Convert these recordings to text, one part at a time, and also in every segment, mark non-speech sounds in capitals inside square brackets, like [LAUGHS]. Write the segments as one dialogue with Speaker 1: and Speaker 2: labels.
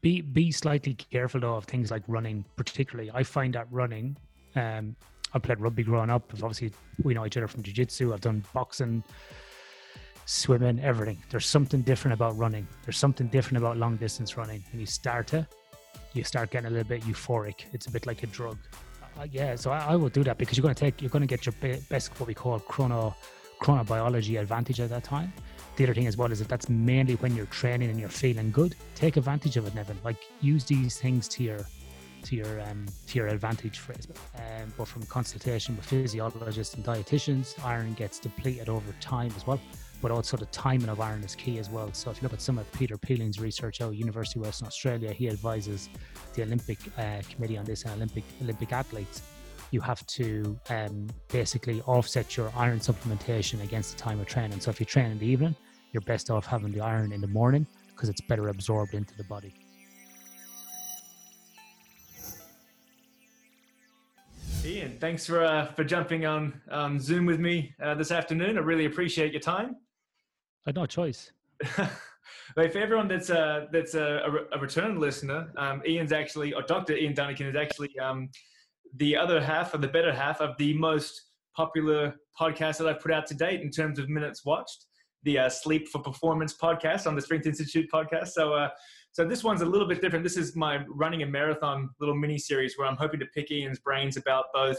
Speaker 1: be be slightly careful though of things like running, particularly. I find that running. Um, I played rugby growing up. Obviously, we know each other from jiu-jitsu. I've done boxing, swimming, everything. There's something different about running. There's something different about long distance running. When you start to, you start getting a little bit euphoric. It's a bit like a drug. Uh, yeah, so I, I will do that because you're going to take, you're going to get your best what we call chrono chronobiology advantage at that time. The other thing as well is that that's mainly when you're training and you're feeling good. Take advantage of it, Nevin. Like use these things to your to your um, to your advantage for it. Um, but from consultation with physiologists and dietitians, iron gets depleted over time as well. But also the timing of iron is key as well. So if you look at some of Peter Peeling's research out University of Western Australia, he advises the Olympic uh, committee on this and Olympic Olympic athletes you have to um, basically offset your iron supplementation against the time of training. So if you train in the evening, you're best off having the iron in the morning because it's better absorbed into the body.
Speaker 2: Ian, thanks for uh, for jumping on um, Zoom with me uh, this afternoon. I really appreciate your time.
Speaker 1: I had no choice. [LAUGHS]
Speaker 2: but for everyone that's uh, that's a, a, return listener, um, Ian's actually, or Dr. Ian Dunican is actually um, the other half or the better half of the most popular podcast that I've put out to date in terms of minutes watched, the uh, Sleep for Performance podcast on the Strength Institute podcast. So, uh, so this one's a little bit different. This is my running a marathon little mini series where I'm hoping to pick Ian's brains about both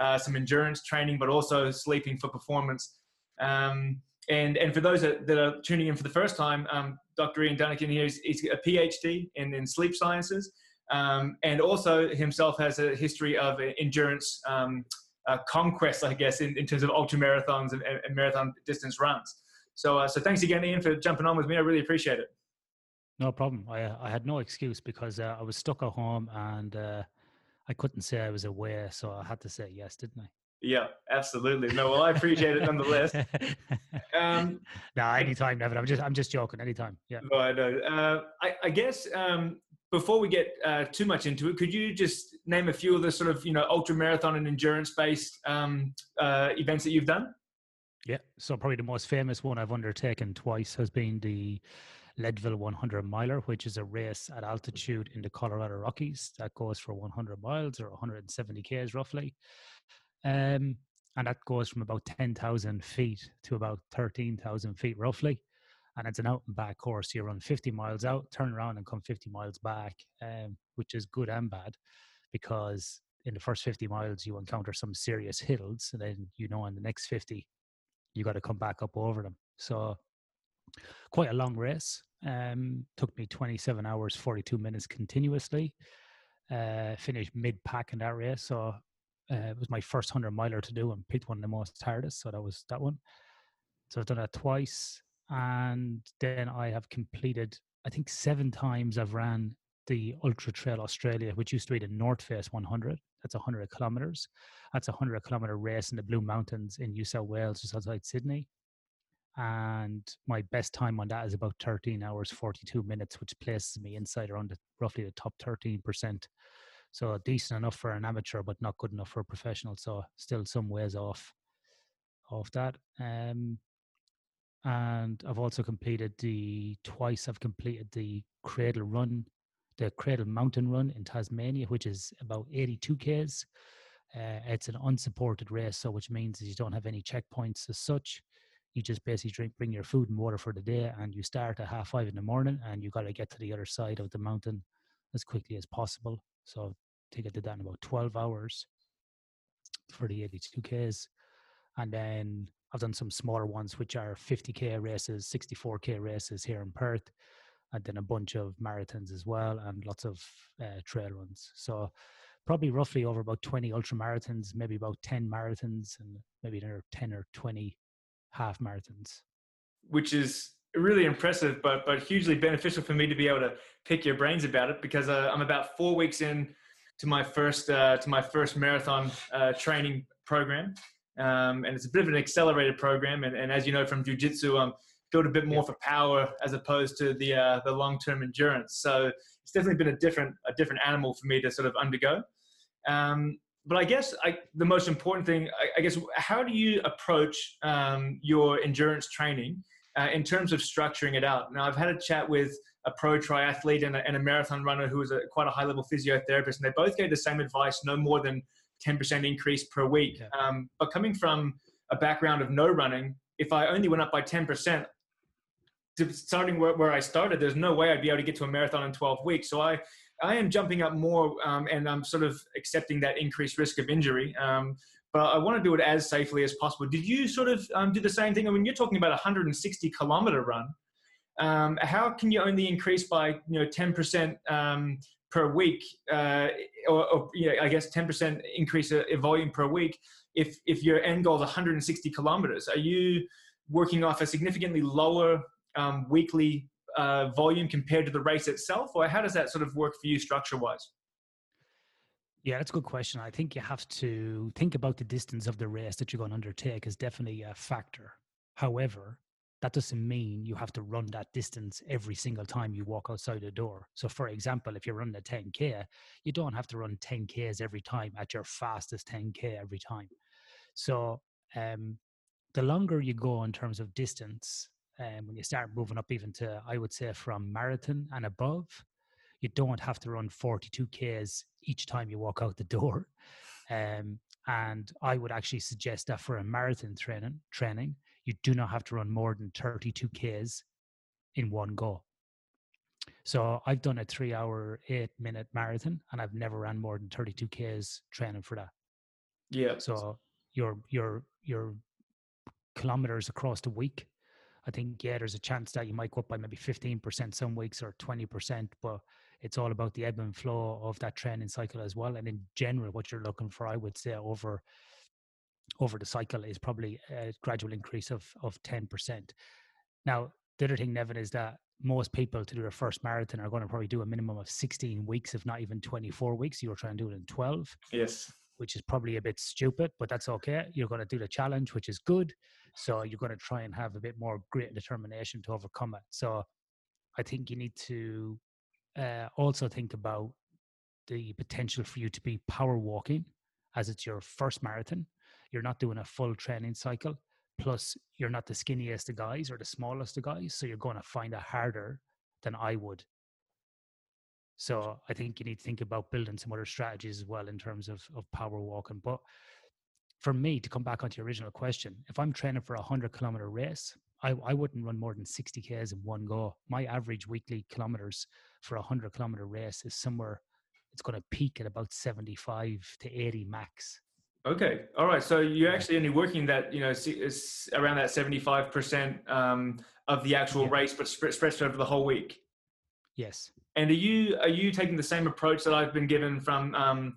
Speaker 2: uh, some endurance training, but also sleeping for performance. Um, and and for those that, that, are tuning in for the first time, um, Dr. Ian Dunican here is, is a PhD in, in sleep sciences. Um, and also himself has a history of endurance um, uh, conquests, I guess, in, in terms of ultra marathons and, and marathon distance runs. So, uh, so thanks again, Ian, for jumping on with me. I really appreciate it.
Speaker 1: No problem. I I had no excuse because uh, I was stuck at home and uh, I couldn't say I was aware, so I had to say yes, didn't I?
Speaker 2: Yeah, absolutely. No, well, I appreciate it nonetheless. [LAUGHS]
Speaker 1: Um, no, anytime, Nevin. I'm just, I'm just joking. Anytime. Yeah.
Speaker 2: No, I know. Uh, I, I guess um, before we get uh, too much into it, could you just name a few of the sort of you know ultra marathon and endurance based um, uh, events that you've done?
Speaker 1: Yeah, so probably the most famous one I've undertaken twice has been the Leadville 100 miler, which is a race at altitude in the Colorado Rockies that goes for 100 miles or 170 k's roughly. Um, and that goes from about 10,000 feet to about 13,000 feet roughly and it's an out and back course. You run 50 miles out, turn around, and come 50 miles back, um, which is good and bad because in the first 50 miles you encounter some serious hills, and then you know in the next 50 you got to come back up over them. So quite a long race. Um, took me 27 hours 42 minutes continuously. Uh, finished mid pack in that race, so uh, it was my first hundred miler to do, and picked one of the most hardest. So that was that one. So I've done that twice and then I have completed. I think seven times I've ran the Ultra Trail Australia, which used to be the North Face 100. That's 100 kilometers. That's a 100 kilometer race in the Blue Mountains in New South Wales, just outside Sydney. And my best time on that is about 13 hours 42 minutes, which places me inside around the, roughly the top 13%. So decent enough for an amateur, but not good enough for a professional. So still some ways off off that. Um, and I've also completed the twice I've completed the Cradle Run, the Cradle Mountain Run in Tasmania, which is about 82 k's. Uh, it's an unsupported race, so which means you don't have any checkpoints as such. You just basically drink, bring your food and water for the day, and you start at half five in the morning, and you got to get to the other side of the mountain as quickly as possible. So I think I did that in about 12 hours for the 82 k's, and then I've done some smaller ones, which are 50k races, 64k races here in Perth, and then a bunch of marathons as well, and lots of uh, trail runs. So probably roughly over about 20 ultra marathons, maybe about 10 marathons, and maybe another 10 or 20 half marathons.
Speaker 2: Which is really impressive, but but hugely beneficial for me to be able to pick your brains about it because uh, I'm about four weeks in to my first uh, to my first marathon uh, training program um, and it's a bit of an accelerated program. And, and as you know from jujitsu, I'm built a bit more for power as opposed to the uh, the long term endurance. So it's definitely been a different a different animal for me to sort of undergo. Um, but I guess I, the most important thing, I, I, guess, how do you approach um, your endurance training uh, in terms of structuring it out. Now, I've had a chat with a pro triathlete and a, and a marathon runner who is a, quite a high level physiotherapist, and they both gave the same advice no more than 10% increase per week. Yeah. Um, but coming from a background of no running, if I only went up by 10%, starting where, where I started, there's no way I'd be able to get to a marathon in 12 weeks. So I, I am jumping up more um, and I'm sort of accepting that increased risk of injury. Um, but I want to do it as safely as possible. Did you sort of um, do the same thing? I mean, you're talking about a 160 kilometer run. Um, how can you only increase by you know 10% um, per week, uh, or, or you know, I guess 10% increase in volume per week if if your end goal is 160 kilometers? Are you working off a significantly lower um, weekly uh, volume compared to the race itself, or how does that sort of work for you structure wise?
Speaker 1: Yeah, that's a good question. I think you have to think about the distance of the race that you're going to undertake is definitely a factor. However, that doesn't mean you have to run that distance every single time you walk outside the door. So, for example, if you're running a 10K, you don't have to run 10Ks every time at your fastest 10K every time. So, um, the longer you go in terms of distance, um, when you start moving up even to, I would say, from marathon and above, you don't have to run 42 Ks each time you walk out the door. [LAUGHS] Um, and I would actually suggest that for a marathon training, training, you do not have to run more than 32 Ks in one go. So I've done a three hour, eight minute marathon and I've never ran more than 32 Ks training for that.
Speaker 2: Yeah.
Speaker 1: So your, your, your kilometers across the week I think yeah, there's a chance that you might go up by maybe 15% some weeks or 20%, but it's all about the ebb and flow of that training cycle as well. And in general, what you're looking for, I would say, over over the cycle is probably a gradual increase of of 10%. Now, the other thing, Nevin, is that most people to do their first marathon are going to probably do a minimum of 16 weeks, if not even 24 weeks. You were trying to do it in 12.
Speaker 2: Yes.
Speaker 1: Which is probably a bit stupid, but that's okay. You're going to do the challenge, which is good. So you're going to try and have a bit more grit determination to overcome it. So I think you need to uh, also think about the potential for you to be power walking as it's your first marathon. You're not doing a full training cycle. Plus, you're not the skinniest of guys or the smallest of guys. So you're going to find it harder than I would. So I think you need to think about building some other strategies as well in terms of, of power walking. But for me to come back onto your original question, if I'm training for a hundred kilometer race, I, I wouldn't run more than 60 Ks in one go. My average weekly kilometers for a hundred kilometer race is somewhere it's going to peak at about 75 to 80 max.
Speaker 2: Okay. All right. So you're actually only working that, you know, it's around that 75% um, of the actual yeah. race, but spread over the whole week.
Speaker 1: Yes.
Speaker 2: And are you, are you taking the same approach that I've been given from, um,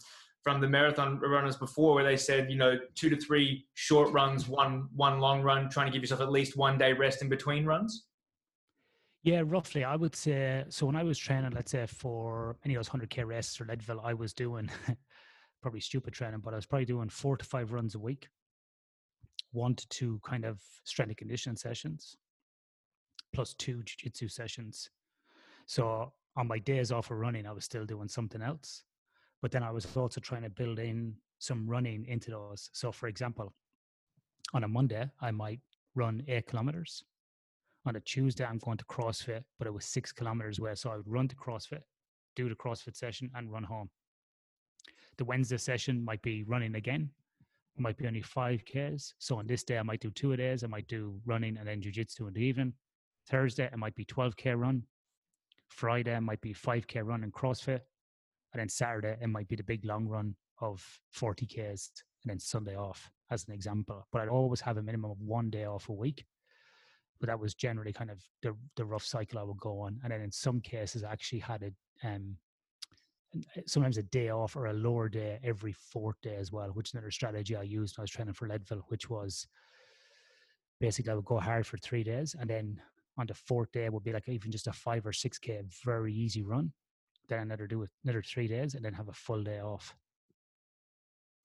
Speaker 2: from the marathon runners before where they said you know two to three short runs one one long run trying to give yourself at least one day rest in between runs
Speaker 1: yeah roughly i would say so when i was training let's say for any of those 100k rests or leadville i was doing [LAUGHS] probably stupid training but i was probably doing four to five runs a week one to two kind of strength and conditioning sessions plus two jiu-jitsu sessions so on my days off of running i was still doing something else but then I was also trying to build in some running into those. So, for example, on a Monday, I might run eight kilometers. On a Tuesday, I'm going to CrossFit, but it was six kilometers away. So I would run to CrossFit, do the CrossFit session, and run home. The Wednesday session might be running again. It might be only five Ks. So on this day, I might do two days. I might do running and then jujitsu in the evening. Thursday, it might be 12K run. Friday, it might be 5K run and CrossFit. And then Saturday, it might be the big long run of 40Ks and then Sunday off, as an example. But I'd always have a minimum of one day off a week. But that was generally kind of the, the rough cycle I would go on. And then in some cases, I actually had a, um, sometimes a day off or a lower day every fourth day as well, which is another strategy I used when I was training for Leadville, which was basically I would go hard for three days and then on the fourth day would be like even just a five or six K very easy run then another do another three days and then have a full day off.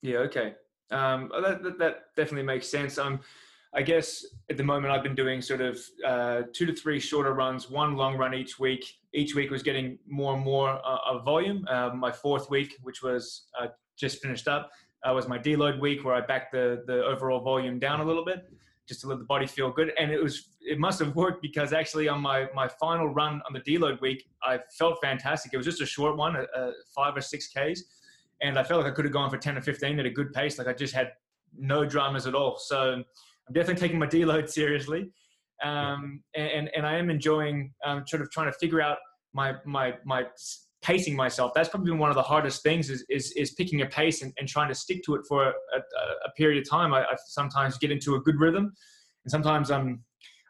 Speaker 2: Yeah, okay. Um, oh, that, that, that definitely makes sense. Um, I guess at the moment I've been doing sort of uh, two to three shorter runs, one long run each week. Each week was getting more and more uh, of volume. Uh, my fourth week, which was uh, just finished up, uh, was my deload week where I backed the the overall volume down a little bit. just to let the body feel good. And it was it must have worked because actually on my my final run on the deload week, I felt fantastic. It was just a short one, a, a five or six Ks, and I felt like I could have gone for ten or fifteen at a good pace. Like I just had no dramas at all. So I'm definitely taking my deload [LAUGHS] seriously, um, and and I am enjoying um, sort of trying to figure out my my my pacing myself. That's probably been one of the hardest things is, is, is picking a pace and, and trying to stick to it for a, a, a period of time. I, I, sometimes get into a good rhythm and sometimes I'm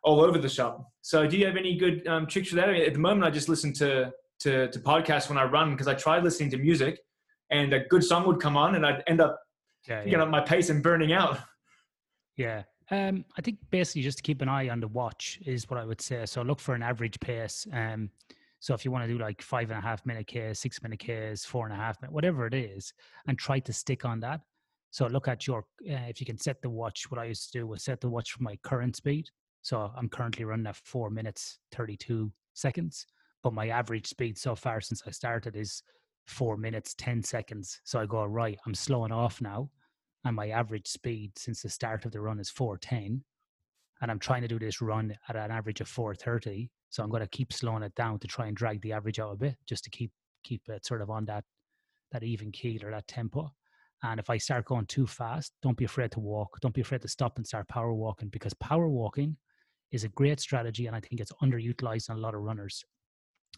Speaker 2: all over the shop. So do you have any good um, tricks for that? I mean, at the moment, I just listen to, to, to podcasts when I run because I tried listening to music and a good song would come on and I'd end up yeah, yeah. my pace and burning out.
Speaker 1: Yeah. Um, I think basically just to keep an eye on the watch is what I would say. So look for an average pace. Um, so if you want to do like five and a half minute Ks, six minute Ks, four and a half minute, whatever it is, and try to stick on that. So look at your, uh, if you can set the watch, what I used to do was set the watch for my current speed. So I'm currently running at four minutes, 32 seconds, but my average speed so far since I started is four minutes, 10 seconds. So I go, right, I'm slowing off now. And my average speed since the start of the run is 410. And I'm trying to do this run at an average of 430 so I'm going to keep slowing it down to try and drag the average out a bit, just to keep keep it sort of on that that even keel or that tempo. And if I start going too fast, don't be afraid to walk. Don't be afraid to stop and start power walking because power walking is a great strategy, and I think it's underutilized on a lot of runners.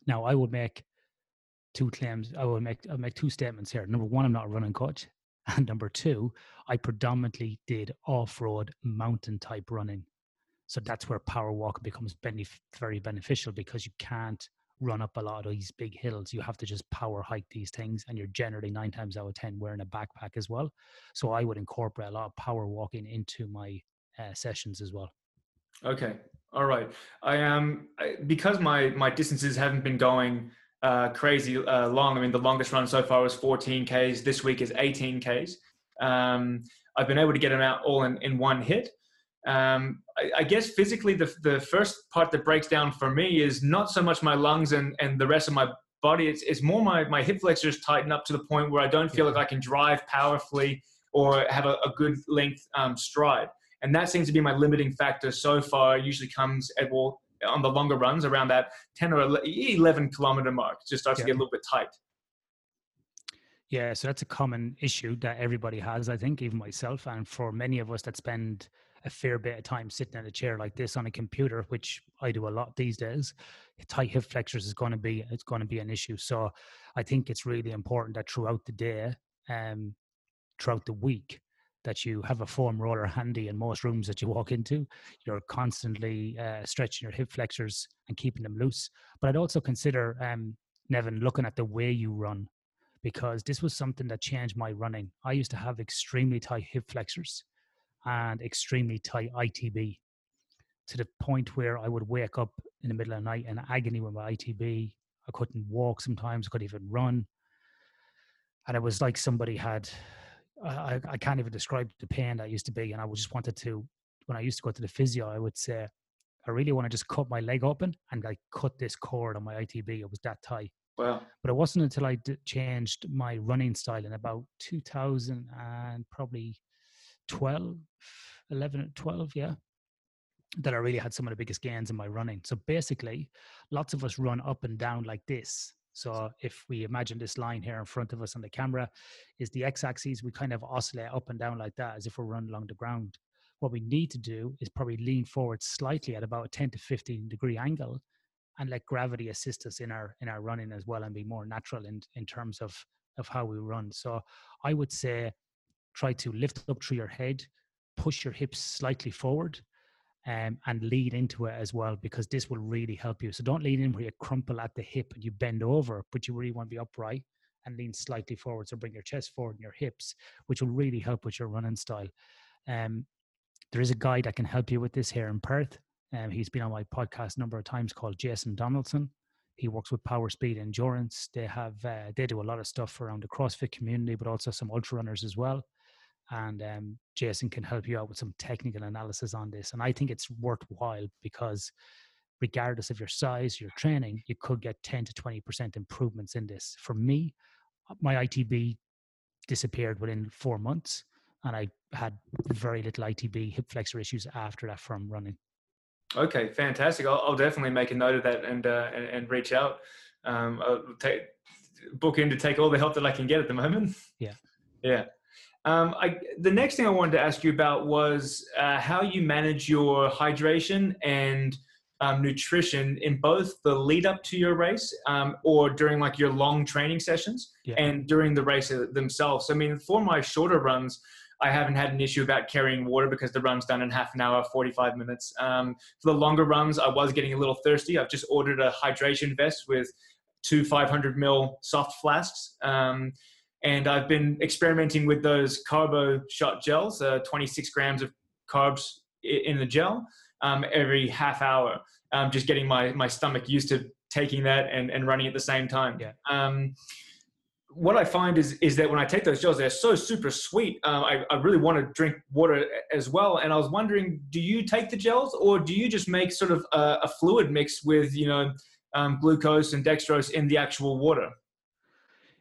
Speaker 1: Now, I would make two claims. I would make I make two statements here. Number one, I'm not a running coach, and [LAUGHS] number two, I predominantly did off-road mountain type running. So that's where power walk becomes benef- very beneficial because you can't run up a lot of these big hills. You have to just power hike these things, and you're generally nine times out of ten wearing a backpack as well. So I would incorporate a lot of power walking into my uh, sessions as well.
Speaker 2: Okay, all right. I am um, because my my distances haven't been going uh, crazy uh, long. I mean, the longest run so far was 14 k's. This week is 18 k's. Um, I've been able to get them out all in, in one hit um, I, I, guess physically the, the first part that breaks down for me is not so much my lungs and, and the rest of my body it's, it's more my, my hip flexors tighten up to the point where i don't feel like i can drive powerfully or have a, a good length um, stride and that seems to be my limiting factor so far it usually comes at well on the longer runs around that 10 or 11 kilometer mark it just starts yeah. to get a little bit tight
Speaker 1: yeah so that's a common issue that everybody has i think even myself and for many of us that spend a fair bit of time sitting in a chair like this on a computer, which I do a lot these days, tight hip flexors is going to be it's going to be an issue. So I think it's really important that throughout the day, um, throughout the week, that you have a foam roller handy in most rooms that you walk into. You're constantly uh, stretching your hip flexors and keeping them loose. But I'd also consider, um, Nevin, looking at the way you run because this was something that changed my running. I used to have extremely tight hip flexors and extremely tight ITB to the point where I would wake up in the middle of the night in agony with my ITB. I couldn't walk sometimes, I couldn't even run. And it was like somebody had, I, I can't even describe the pain that used to be. And I just wanted to, when I used to go to the physio, I would say, I really want to just cut my leg open and like cut this cord on my ITB. It was that tight.
Speaker 2: Wow.
Speaker 1: But it wasn't until I d- changed my running style in about 2000 and probably 12, 11, 12, yeah, that I really had some of the biggest gains in my running. So basically, lots of us run up and down like this. So if we imagine this line here in front of us on the camera is the x-axis, we kind of oscillate up and down like that as if we're running along the ground. What we need to do is probably lean forward slightly at about a 10 to 15 degree angle and let gravity assist us in our in our running as well and be more natural in in terms of of how we run. So I would say try to lift up through your head, push your hips slightly forward, um, and lead into it as well because this will really help you. So don't lean in where you crumple at the hip and you bend over, but you really want to be upright and lean slightly forward. So bring your chest forward and your hips, which will really help with your running style. Um, there is a guy that can help you with this here in Perth. Um, he's been on my podcast a number of times called Jason Donaldson. He works with Power Speed Endurance. They have uh, they do a lot of stuff around the CrossFit community, but also some ultra runners as well and um, Jason can help you out with some technical analysis on this. And I think it's worthwhile because regardless of your size, your training, you could get 10 to 20% improvements in this. For me, my ITB disappeared within four months. and I had very little ITB hip flexor issues after that from running.
Speaker 2: Okay, fantastic. I'll, I'll definitely make a note of that and uh, and, and, reach out. Um, I'll take book in to take all the help that I can get at the moment.
Speaker 1: Yeah, [LAUGHS]
Speaker 2: yeah. Um, I, the next thing I wanted to ask you about was uh, how you manage your hydration and um, nutrition in both the lead up to your race um, or during like your long training sessions yeah. and during the race themselves. I mean, for my shorter runs, I haven't had an issue about carrying water because the run's done in half an hour, 45 minutes. Um, for the longer runs, I was getting a little thirsty. I've just ordered a hydration vest with two 500 ml soft flasks. Um, and I've been experimenting with those carbo shot gels, uh, 26 grams of carbs in the gel um, every half hour. Um, just getting my, my stomach used to taking that and, and running at the same time.
Speaker 1: Yeah.
Speaker 2: Um, what I find is is that when I take those gels, they're so super sweet. Um, I, I really want to drink water as well. And I was wondering, do you take the gels or do you just make sort of a, a fluid mix with you know um, glucose and dextrose in the actual water?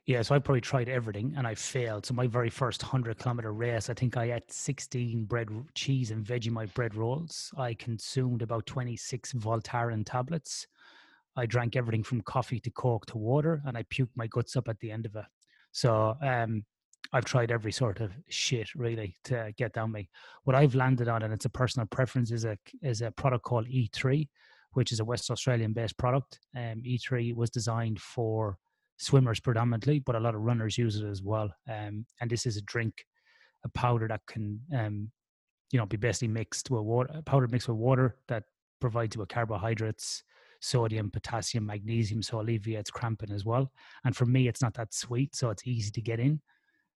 Speaker 1: Yeah, so I probably tried everything and I failed. So my very first hundred kilometer race, I think I ate sixteen bread, cheese, and Vegemite bread rolls. I consumed about twenty six Voltaren tablets. I drank everything from coffee to coke to water, and I puked my guts up at the end of it. So um, I've tried every sort of shit really to get down me. What I've landed on, and it's a personal preference, is a is a product called E3, which is a West Australian based product. Um, E3 was designed for swimmers predominantly, but a lot of runners use it as well. Um, and this is a drink, a powder that can, um, you know, be basically mixed with water, powder mixed with water that provides you with carbohydrates, sodium, potassium, magnesium, so alleviates cramping as well. And for me, it's not that sweet, so it's easy to get in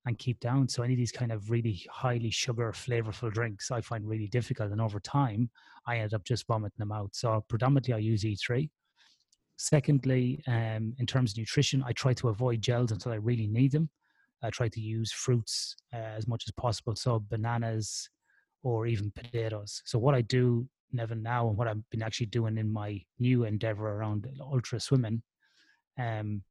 Speaker 1: and keep down. So any of these kind of really highly sugar, flavorful drinks, I find really difficult. And over time, I end up just vomiting them out. So predominantly, I use E3. Secondly, um, in terms of nutrition, I try to avoid gels until I really need them. I try to use fruits uh, as much as possible, so bananas or even potatoes. So what I do, Nevin, now and what I've been actually doing in my new endeavor around ultra swimming, um,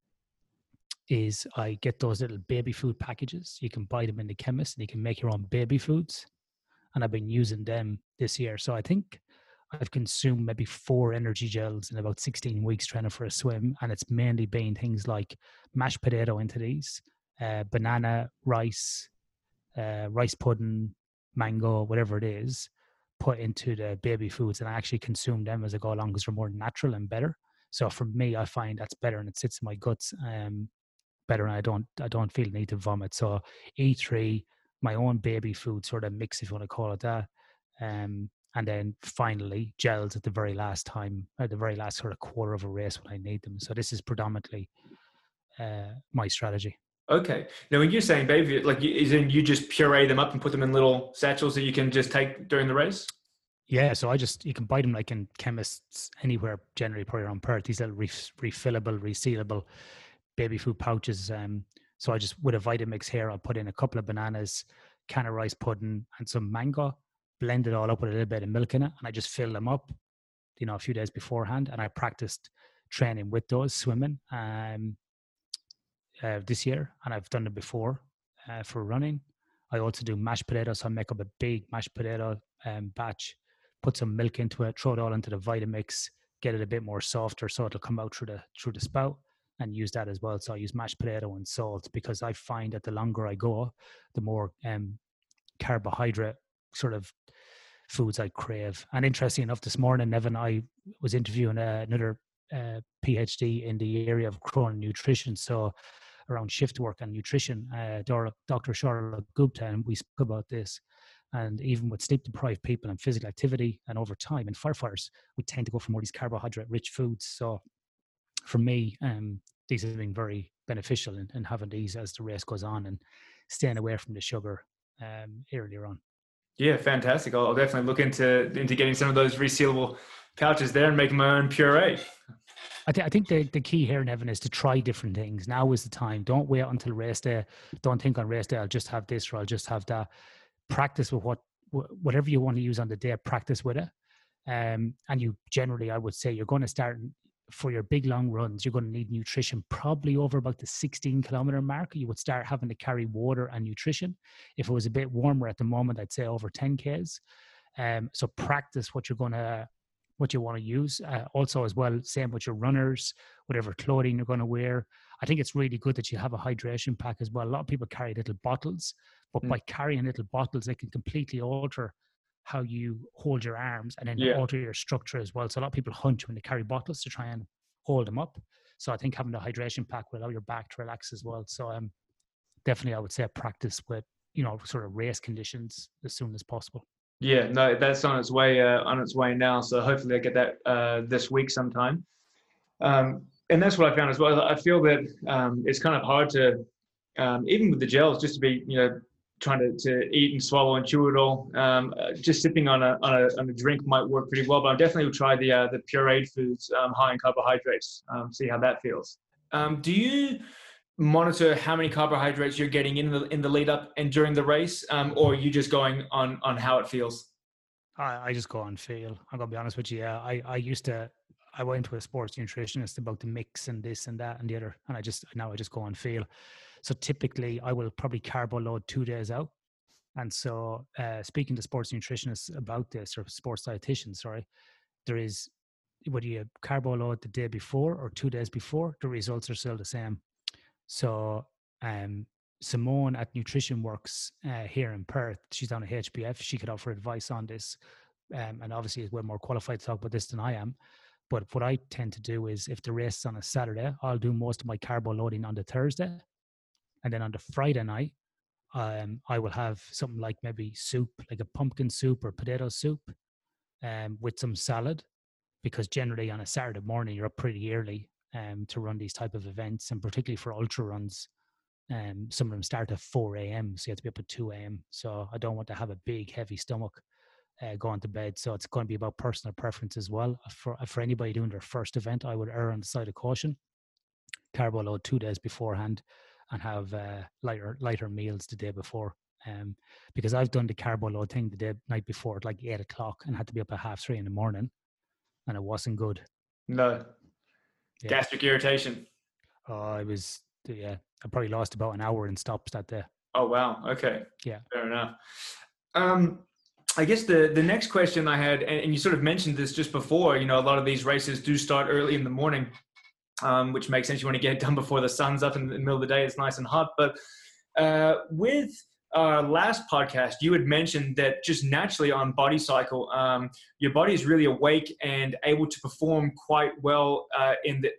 Speaker 1: is I get those little baby food packages. You can buy them in the chemist, and you can make your own baby foods. And I've been using them this year. So I think I've consumed maybe four energy gels in about 16 weeks training for a swim. And it's mainly been things like mashed potato into these, uh, banana, rice, uh, rice pudding, mango, whatever it is, put into the baby foods. And I actually consume them as I go along because they're more natural and better. So for me, I find that's better and it sits in my guts um, better. And I don't, I don't feel the need to vomit. So E3, my own baby food sort of mix, if you want to call it that. Um, and then finally gels at the very last time, at the very last sort of quarter of a race when I need them. So this is predominantly uh, my strategy.
Speaker 2: Okay. Now, when you're saying baby, like, is in you just puree them up and put them in little satchels that you can just take during the race?
Speaker 1: Yeah, so I just you can buy them like in chemists anywhere, generally probably around Perth. These little ref, refillable, resealable baby food pouches. Um, so I just with a Vitamix here, I'll put in a couple of bananas, can of rice pudding, and some mango, blend it all up with a little bit of milk in it, and I just fill them up, you know, a few days beforehand. And I practiced training with those swimming um, uh, this year, and I've done it before uh, for running. I also do mashed potatoes. So I make up a big mashed potato um, batch, put some milk into it, throw it all into the Vitamix, get it a bit more softer so it'll come out through the through the spout and use that as well. So I use mashed potato and salt because I find that the longer I go, the more um, carbohydrate sort of foods I crave. And interesting enough, this morning, Nevin, I was interviewing uh, another uh, PhD in the area of chrono nutrition. So around shift work and nutrition, uh, Dr. Charlotte Gupta, and we spoke about this. And even with sleep deprived people and physical activity, and over time, and firefighters, we tend to go for more these carbohydrate rich foods. So for me, um, these have been very beneficial in, in having these as the race goes on and staying away from the sugar um, earlier on.
Speaker 2: Yeah, fantastic. I'll, I'll, definitely look into into getting some of those resealable pouches there and making my own puree.
Speaker 1: I, th- I think the, the key here, Nevin, is to try different things. Now is the time. Don't wait until race day. Don't think on race day, I'll just have this or I'll just have that. Practice with what whatever you want to use on the day, practice with it. Um, and you generally, I would say, you're going to start for your big long runs, you're going to need nutrition probably over about the 16 kilometer mark. You would start having to carry water and nutrition. If it was a bit warmer at the moment, I'd say over 10 Ks. Um, so practice what you're going to what you want to use. Uh, also, as well, same with your runners, whatever clothing you're going to wear. I think it's really good that you have a hydration pack as well. A lot of people carry little bottles, but mm. by carrying little bottles, they can completely alter how you hold your arms and then yeah. alter your structure as well. So a lot of people hunch when they carry bottles to try and hold them up. So I think having a hydration pack will allow your back to relax as well. So um, definitely, I would say practice with you know sort of race conditions as soon as possible.
Speaker 2: Yeah, no, that's on its way uh, on its way now. So hopefully I get that uh, this week sometime. Um, and that's what I found as well. I feel that um, it's kind of hard to, um, even with the gels, just to be you know trying to, to eat and swallow and chew it all. Um, uh, just sipping on a, on a on a drink might work pretty well. But I definitely would try the uh, the pureed foods um, high in carbohydrates. Um, see how that feels. Um, do you monitor how many carbohydrates you're getting in the in the lead up and during the race, um, or are you just going on on how it feels?
Speaker 1: I, I just go on feel. I'm gonna be honest with you. Yeah, I I used to. I went to a sports nutritionist about the mix and this and that and the other, and I just now I just go on feel. So typically, I will probably carbo load two days out. And so, uh, speaking to sports nutritionists about this, or sports dietitians, sorry, there is whether you carbo load the day before or two days before, the results are still the same. So um, Simone at Nutrition Works uh, here in Perth, she's on a HBF. She could offer advice on this, um, and obviously well more qualified to talk about this than I am. But what I tend to do is, if the race is on a Saturday, I'll do most of my carbo loading on the Thursday, and then on the Friday night, um, I will have something like maybe soup, like a pumpkin soup or potato soup, um, with some salad, because generally on a Saturday morning you're up pretty early um, to run these type of events, and particularly for ultra runs. Um, some of them start at 4 a.m., so you have to be up at 2 a.m. So I don't want to have a big, heavy stomach uh, going to bed. So it's going to be about personal preference as well. Uh, for uh, for anybody doing their first event, I would err on the side of caution. Carbo load two days beforehand, and have uh, lighter lighter meals the day before. Um, because I've done the carbo load thing the day night before at like eight o'clock and had to be up at half three in the morning, and it wasn't good.
Speaker 2: No, yeah. Gastric irritation.
Speaker 1: Oh, I was yeah. I probably lost about an hour in stops that day.
Speaker 2: Oh wow. Okay.
Speaker 1: Yeah.
Speaker 2: Fair enough. Um, I guess the the next question I had, and, and you sort of mentioned this just before. You know, a lot of these races do start early in the morning, um, which makes sense. You want to get it done before the sun's up in the middle of the day. It's nice and hot. But uh, with our last podcast, you had mentioned that just naturally on Body Cycle, um, your body is really awake and able to perform quite well uh, in the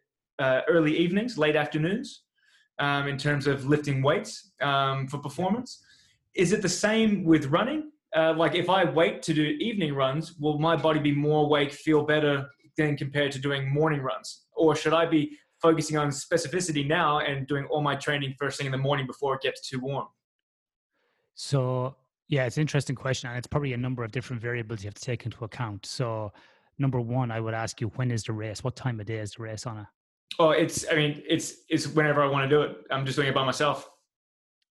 Speaker 2: uh, early evenings, late afternoons, um, in terms of lifting weights um, for performance. Is it the same with running? Uh, like if I wait to do evening runs, will my body be more awake, feel better than compared to doing morning runs? Or should I be focusing on specificity now and doing all my training first thing in the morning before it gets too warm?
Speaker 1: So yeah, it's an interesting question, and it's probably a number of different variables you have to take into account. So number one, I would ask you, when is the race? What time of day is the race on it?
Speaker 2: Oh, it's. I mean, it's it's whenever I want to do it. I'm just doing it by myself.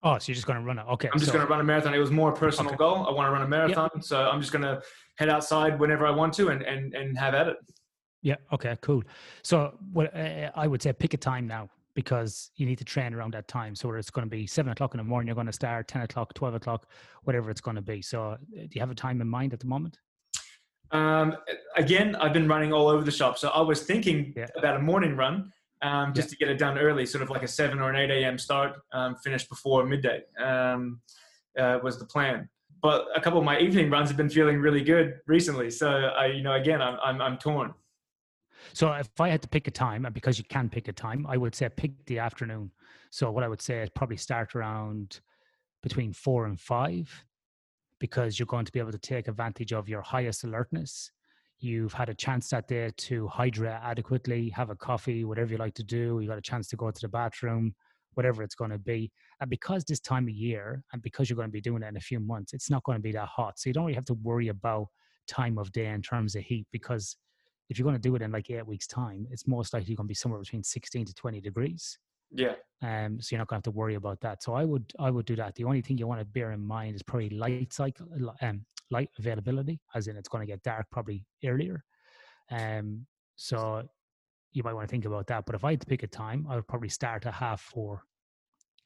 Speaker 1: Oh, so you're just going to run it? Okay.
Speaker 2: I'm just so, going to run a marathon. It was more a personal okay. goal. I want to run a marathon, yep. so I'm just going to head outside whenever I want to and and and have at it.
Speaker 1: Yeah. Okay. Cool. So, what uh, I would say, pick a time now because you need to train around that time. So it's going to be seven o'clock in the morning, you're going to start 10 o'clock, 12 o'clock, whatever it's going to be. So uh, do you have a time in mind at the moment?
Speaker 2: Um, again, I've been running all over the shop. So I was thinking yeah. about a morning run um, just yeah. to get it done early, sort of like a 7 or an 8 a.m. start, um, finish before midday um, uh, was the plan. But a couple of my evening runs have been feeling really good recently. So I, you know, again, I'm, I'm, I'm torn.
Speaker 1: So if I had to pick a time, and because you can pick a time, I would say pick the afternoon. So what I would say is probably start around between four and five, because you're going to be able to take advantage of your highest alertness. You've had a chance that day to hydrate adequately, have a coffee, whatever you like to do. You got a chance to go to the bathroom, whatever it's going to be. And because this time of year, and because you're going to be doing it in a few months, it's not going to be that hot. So you don't really have to worry about time of day in terms of heat because if you're going to do it in like eight weeks' time, it's most likely going to be somewhere between 16 to 20 degrees.
Speaker 2: Yeah.
Speaker 1: Um, so you're not going to have to worry about that. So I would I would do that. The only thing you want to bear in mind is probably light cycle, um, light availability, as in it's going to get dark probably earlier. Um, so you might want to think about that. But if I had to pick a time, I would probably start at half four.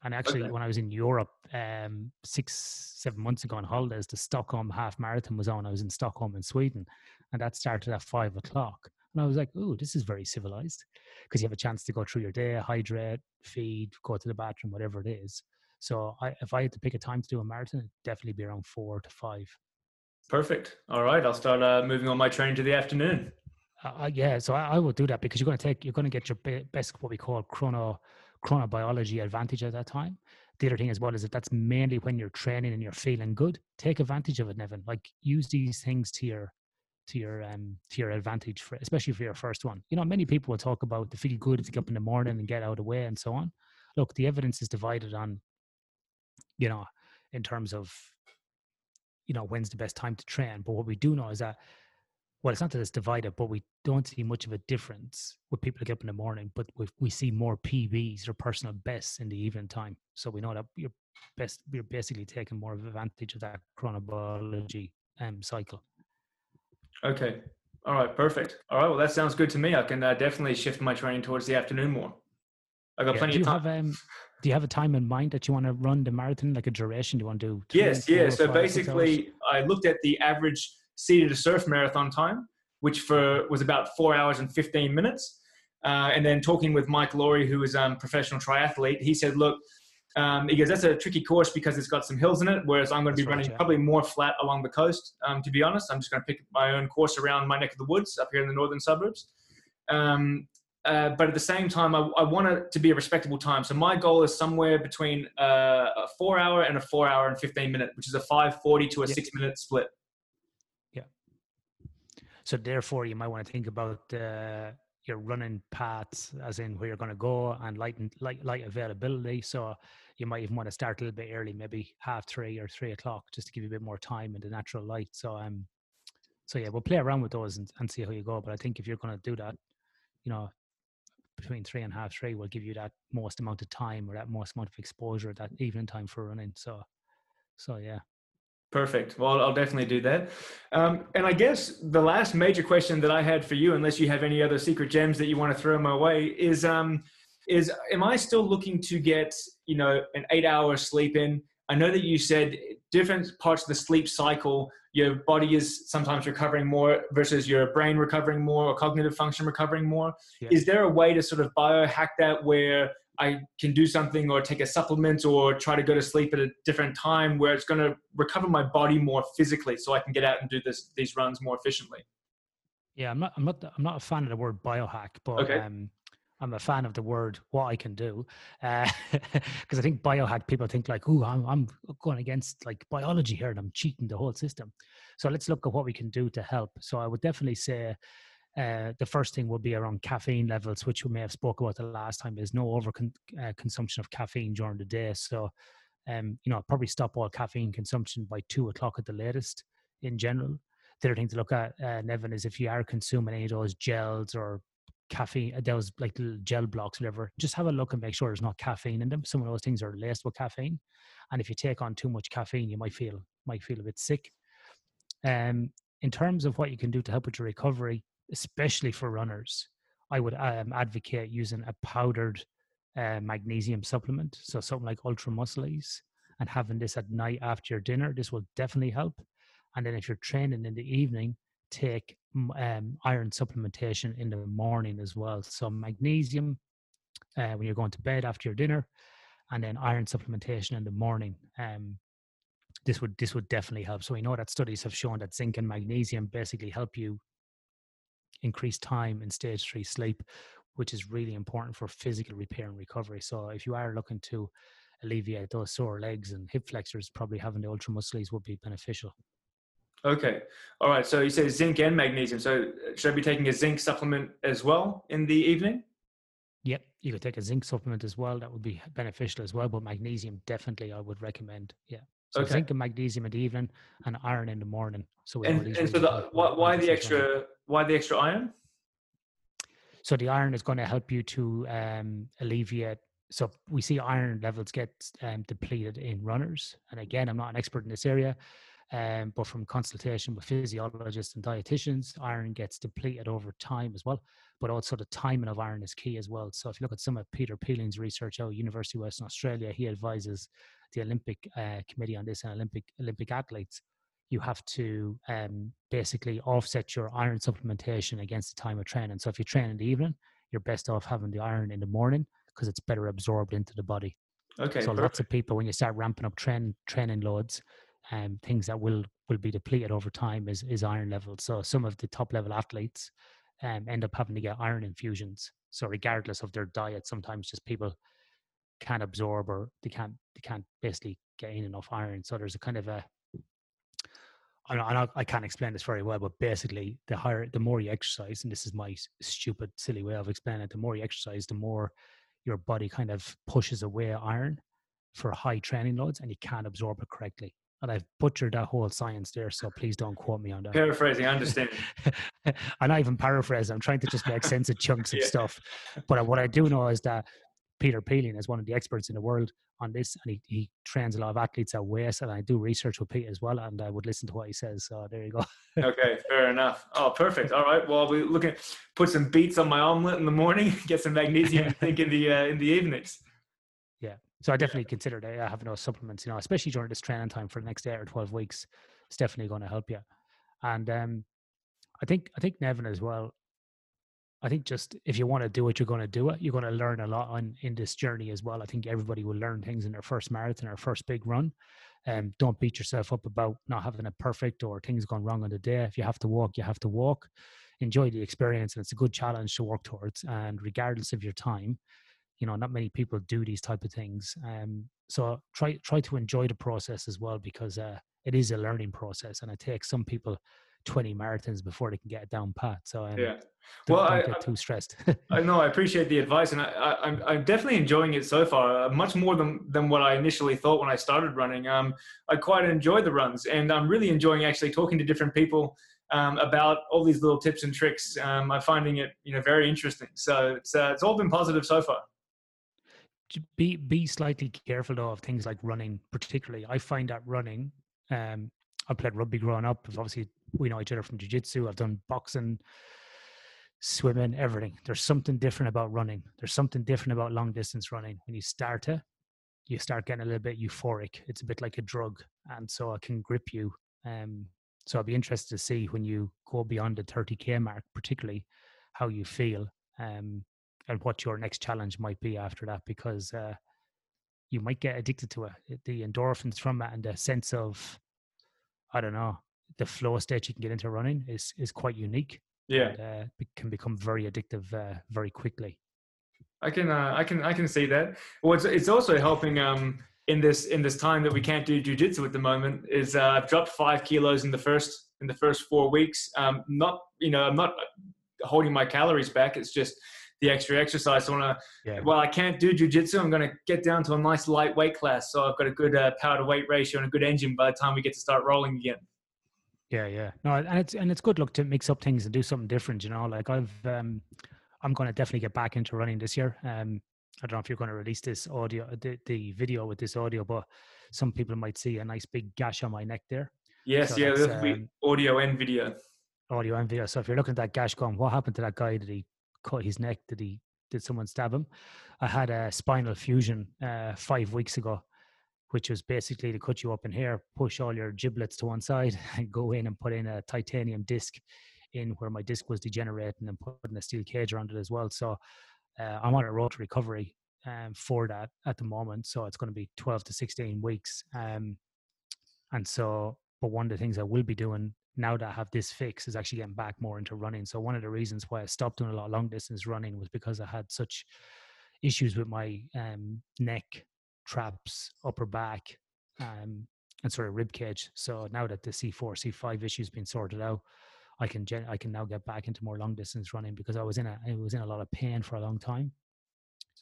Speaker 1: And actually,
Speaker 2: Okay.
Speaker 1: when I was in Europe um, six, seven months ago on holidays, the Stockholm half marathon was on. I was in Stockholm in Sweden, and that started at five o'clock. And I was like, "Oh, this is very civilized," because you have a chance to go through your day, hydrate, feed, go to the bathroom, whatever it is. So, I, if I had to pick a time to do a marathon, it'd definitely be around four to five.
Speaker 2: Perfect. All right, I'll start uh, moving on my training to the afternoon.
Speaker 1: Uh, yeah, so I, I would do that because you're going to take, you're going to get your be- best what we call chrono chronobiology advantage at that time. The other thing as well is that that's mainly when you're training and you're feeling good. Take advantage of it, Nevin. Like use these things to your to your um to your advantage for especially for your first one. You know, many people will talk about the feel good to get up in the morning and get out of the way and so on. Look, the evidence is divided on, you know, in terms of you know when's the best time to train. But what we do know is that well, it's not that it's divided, but we don't see much of a difference with people that get up in the morning. But we, we see more PBs or personal bests in the evening time. So we know that you're best you're basically taking more of advantage of that chronobiology um, cycle.
Speaker 2: Okay. All right. Perfect. All right. Well, that sounds good to me. I can uh, definitely shift my training towards the afternoon more. I got
Speaker 1: Yeah,
Speaker 2: plenty
Speaker 1: do you
Speaker 2: of time.
Speaker 1: have um, do you have a time in mind that you want to run the marathon, like a duration? Do you want to do?
Speaker 2: Yes, yeah. So basically, I looked at the average City to Surf marathon time, which for was about four hours and fifteen minutes. Uh, and then talking with Mike Laurie, who is a um, professional triathlete, he said, "Look, um, he goes, that's a tricky course because it's got some hills in it, whereas I'm going to be
Speaker 1: right,
Speaker 2: running
Speaker 1: yeah.
Speaker 2: probably more flat along the coast. Um, to be honest, I'm just going to pick my own course around my neck of the woods up here in the northern suburbs. Um, uh, but at the same time, I, I want it to be a respectable time. So my goal is somewhere between uh, a four hour and a four hour and 15 minute, which is a 540 to a
Speaker 1: Yeah.
Speaker 2: six minute split.
Speaker 1: So therefore, you might want to think about uh, your running paths, as in where you're going to go, and light and light, light availability. So you might even want to start a little bit early, maybe half three or three o'clock, just to give you a bit more time in the natural light. So um, so yeah, we'll play around with those and, and see how you go. But I think if you're going to do that, you know, between three and half three will give you that most amount of time or that most amount of exposure, that evening time for running. So so yeah.
Speaker 2: Perfect. Well, I'll definitely do that. Um, and I guess the last major question that I had for you, unless you have any other secret gems that you want to throw my way, is um, is am I still looking to get you know an eight hour sleep in? I know that you said different parts of the sleep cycle. Your body is sometimes recovering more versus your brain recovering more or cognitive function recovering more.
Speaker 1: Yeah.
Speaker 2: Is there a way to sort of biohack that where I can do something or take a supplement or try to go to sleep at a different time where it's going to recover my body more physically so I can get out and do this these runs more efficiently.
Speaker 1: Yeah, I'm not. I'm not. I'm not a fan of the word biohack, but
Speaker 2: Okay.
Speaker 1: um, I'm a fan of the word what I can do, [LAUGHS] because I think biohack people think like, "Ooh, I'm, I'm going against like biology here, and I'm cheating the whole system." So let's look at what we can do to help. So I would definitely say uh, the first thing would be around caffeine levels, which we may have spoke about the last time. There's no over uh, consumption of caffeine during the day. So, um, you know, probably stop all caffeine consumption by two o'clock at the latest in general the other thing to look at, uh, Nevin, is if you are consuming any of those gels or caffeine, uh, those like gel blocks, whatever, just have a look and make sure there's not caffeine in them. Some of those things are laced with caffeine, and if you take on too much caffeine, you might feel might feel a bit sick. Um, in terms of what you can do to help with your recovery, especially for runners, I would um, advocate using a powdered uh, magnesium supplement, so something like Ultra Muscleze, and having this at night after your dinner. This will definitely help. And then if you're training in the evening, take um, iron supplementation in the morning as well. So magnesium uh, when you're going to bed after your dinner, and then iron supplementation in the morning. Um, this would this would definitely help. So we know that studies have shown that zinc and magnesium basically help you increase time in stage three sleep, which is really important for physical repair and recovery. So if you are looking to alleviate those sore legs and hip flexors, probably having the Ultra Muscleze would be beneficial.
Speaker 2: Okay. All right. So you say zinc and magnesium. So uh, should I be taking a zinc supplement as well in the evening?
Speaker 1: Yep, you could take a zinc supplement as well. That would be beneficial as well. But magnesium, definitely, I would recommend. Yeah. So
Speaker 2: Okay.
Speaker 1: zinc and magnesium in the evening, and iron in the morning. So
Speaker 2: And, and so the, why, why the extra why the extra iron?
Speaker 1: So the iron is going to help you to um, alleviate. So we see iron levels get um, depleted in runners, and again, I'm not an expert in this area, Um, but from consultation with physiologists and dietitians, iron gets depleted over time as well. But also the timing of iron is key as well. So if you look at some of Peter Peeling's research out University of Western Australia, he advises the Olympic uh, Committee on this and Olympic Olympic athletes. You have to um, basically offset your iron supplementation against the time of training. So if you train in the evening, you're best off having the iron in the morning because it's better absorbed into the body.
Speaker 2: Okay.
Speaker 1: So
Speaker 2: perfect.
Speaker 1: lots of people, when you start ramping up train training loads, um, things that will will be depleted over time is is iron levels. So some of the top level athletes um, end up having to get iron infusions. So regardless of their diet, sometimes just people can't absorb or they can't they can't basically gain enough iron. So there's a kind of a I, I, I can't explain this very well, but basically, the higher, the more you exercise, and this is my stupid, silly way of explaining it. The more you exercise, the more your body kind of pushes away iron for high training loads, and you can't absorb it correctly. And I've butchered that whole science there, so please don't quote me on that.
Speaker 2: Paraphrasing, I understand. [LAUGHS]
Speaker 1: I'm not even paraphrasing. I'm trying to just make sense of chunks of [LAUGHS]
Speaker 2: Yeah.
Speaker 1: stuff. But what I do know is that Peter Peeling is one of the experts in the world on this, and he, he trains a lot of athletes at WAIS, and I do research with Pete as well, and I would listen to what he says. So there you go.
Speaker 2: okay, [LAUGHS] fair enough. Oh, perfect. All right. Well, we look at put some beets on my omelet in the morning, get some magnesium I think in the uh, in the evenings.
Speaker 1: So I definitely consider that uh, having those supplements, you know, especially during this training time for the next eight or twelve weeks, it's definitely going to help you. And um, I think I think Nevin as well. I think just if you want to do it, you're going to do it. You're going to learn a lot on in this journey as well. I think everybody will learn things in their first marathon or first big run. Um, don't beat yourself up about not having it perfect or things gone wrong on the day. If you have to walk, you have to walk. Enjoy the experience, and it's a good challenge to work towards. And regardless of your time, you know, not many people do these type of things. Um, so try try to enjoy the process as well because uh, it is a learning process, and it takes some people 20 marathons before they can get it down pat. So um,
Speaker 2: Yeah.
Speaker 1: don't,
Speaker 2: Well,
Speaker 1: don't
Speaker 2: I-
Speaker 1: get
Speaker 2: I-
Speaker 1: too stressed.
Speaker 2: I [LAUGHS] know. I appreciate the advice, and I, I, I'm I'm definitely enjoying it so far. Uh, much more than than what I initially thought when I started running. Um, I quite enjoy the runs, and I'm really enjoying actually talking to different people um, about all these little tips and tricks. Um, I'm finding it, you know, very interesting. So it's uh, it's all been positive so far.
Speaker 1: Be be slightly careful though of things like running particularly. I find that running um i played rugby growing up. Obviously we know each other from jiu-jitsu. I've done boxing swimming everything. There's something different about running. There's something different about long distance running. When you start it you start getting a little bit euphoric. It's a bit like a drug and so it can grip you um so i'd be interested to see when you go beyond the 30k mark particularly how you feel um and what your next challenge might be after that because uh, you might get addicted to it. It- The endorphins from it and the sense of, I don't know, the flow state you can get into running is is quite unique.
Speaker 2: Yeah,
Speaker 1: And, uh, be- can become very addictive uh, very quickly.
Speaker 2: I can uh, I can I can see that. Well, it's, it's also helping um in this in this time that we can't do jujitsu at the moment. Is uh, I've dropped five kilos in the first in the first four weeks. Um, not you know I'm not holding my calories back. It's just the extra exercise. I want to
Speaker 1: Yeah.
Speaker 2: well, I can't do jujitsu. I'm going to get down to a nice lightweight class. So I've got a good uh, power to weight ratio and a good engine by the time we get to start rolling again.
Speaker 1: Yeah, yeah. No, and it's and it's good look to mix up things and do something different. You know, like I've um, I'm going to definitely get back into running this year. Um, I don't know if you're going to release this audio, the, the video with this audio, but some people might see a nice big gash on my neck there.
Speaker 2: Yes,
Speaker 1: So
Speaker 2: yeah,
Speaker 1: that's,
Speaker 2: that'll be
Speaker 1: um,
Speaker 2: audio and video.
Speaker 1: audio and video. So if you're looking at that gash going, what happened to that guy? Did he cut his neck? Did he did someone stab him? I had a spinal fusion uh, five weeks ago, which was basically to cut you up in here, push all your giblets to one side, [LAUGHS] and go in and put in a titanium disc in where my disc was degenerating and putting a steel cage around it as well. So uh, I'm on a road to recovery um, for that at the moment. So it's going to be 12 to 16 weeks. Um, and so, but one of the things I will be doing now that I have this fix is actually getting back more into running. So one of the reasons why I stopped doing a lot of long distance running was because I had such issues with my um, neck, traps, upper back, um, and sort of rib cage. So now that the C4, C5 issue's been sorted out, I can gen- I can now get back into more long distance running because I was in a I was in a lot of pain for a long time,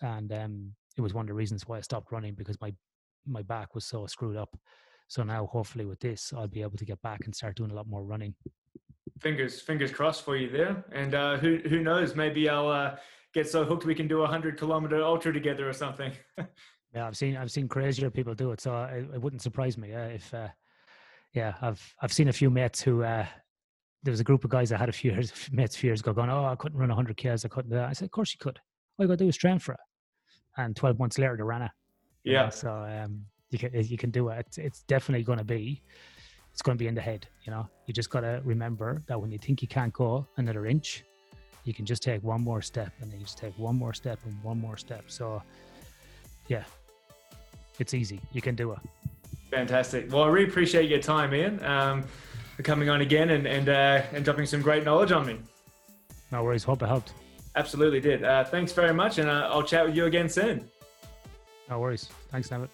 Speaker 1: and um, it was one of the reasons why I stopped running because my my back was so screwed up. So now, hopefully, with this, I'll be able to get back and start doing a lot more running.
Speaker 2: Fingers fingers crossed for you there. And uh, who who knows? Maybe I'll uh, get so hooked we can do a hundred kilometer ultra together or something. [LAUGHS]
Speaker 1: Yeah, I've seen I've seen crazier people do it, so it, it wouldn't surprise me uh, if uh, yeah, I've I've seen a few mates who uh, there was a group of guys that had a few years, [LAUGHS] mates a few years ago going, oh, I couldn't run 100 k's, I couldn't do that. I said, of course you could. All you got to do is train for it. And 12 months later, they ran it.
Speaker 2: Yeah.
Speaker 1: Know? So um, you can you can do it. It's, it's definitely going to be it's going to be in the head. You know, you just got to remember that when you think you can't go another inch, you can just take one more step, and then you just take one more step and one more step. So, yeah, it's easy. You can do it.
Speaker 2: Fantastic. Well, I really appreciate your time, Ian, um, for coming on again and and uh, and dropping some great knowledge on me.
Speaker 1: No worries. Hope it helped.
Speaker 2: Absolutely did. Uh, thanks very much, and uh, I'll chat with you again soon.
Speaker 1: No worries. Thanks, Nevitt.